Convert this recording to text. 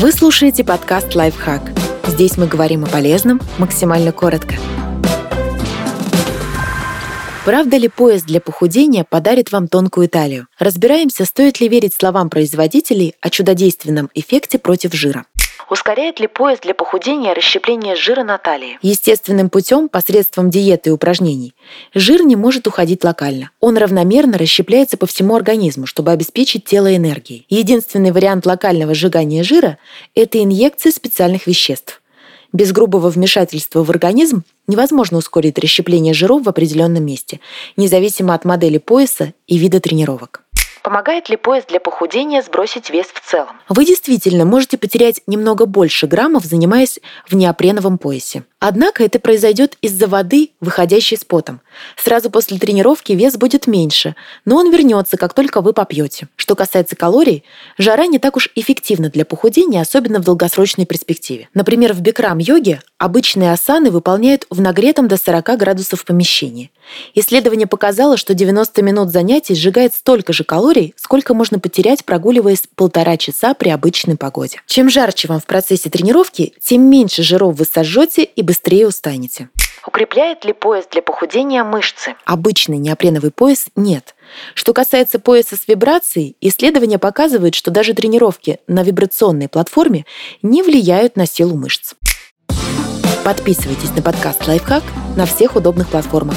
Вы слушаете подкаст «Лайфхак». Здесь мы говорим о полезном максимально коротко. Правда ли пояс для похудения подарит вам тонкую талию? Разбираемся, стоит ли верить словам производителей о чудодейственном эффекте против жира. Ускоряет ли пояс для похудения расщепление жира на талии? Естественным путем, посредством диеты и упражнений, жир не может уходить локально. Он равномерно расщепляется по всему организму, чтобы обеспечить тело энергией. Единственный вариант локального сжигания жира – это инъекция специальных веществ. Без грубого вмешательства в организм невозможно ускорить расщепление жиров в определенном месте, независимо от модели пояса и вида тренировок. Помогает ли пояс для похудения сбросить вес в целом? Вы действительно можете потерять немного больше граммов, занимаясь в неопреновом поясе. Однако это произойдет из-за воды, выходящей с потом. Сразу после тренировки вес будет меньше, но он вернется, как только вы попьете. Что касается калорий, жара не так уж эффективна для похудения, особенно в долгосрочной перспективе. Например, в бикрам-йоге обычные асаны выполняют в нагретом до 40 градусов помещении. Исследование показало, что 90 минут занятий сжигает столько же калорий, сколько можно потерять, прогуливаясь полтора часа при обычной погоде. Чем жарче вам в процессе тренировки, тем меньше жиров вы сожжете и быстрее устанете. Укрепляет ли пояс для похудения мышцы? Обычный неопреновый пояс нет. Что касается пояса с вибрацией, исследования показывают, что даже тренировки на вибрационной платформе не влияют на силу мышц. Подписывайтесь на подкаст «Лайфхак» на всех удобных платформах.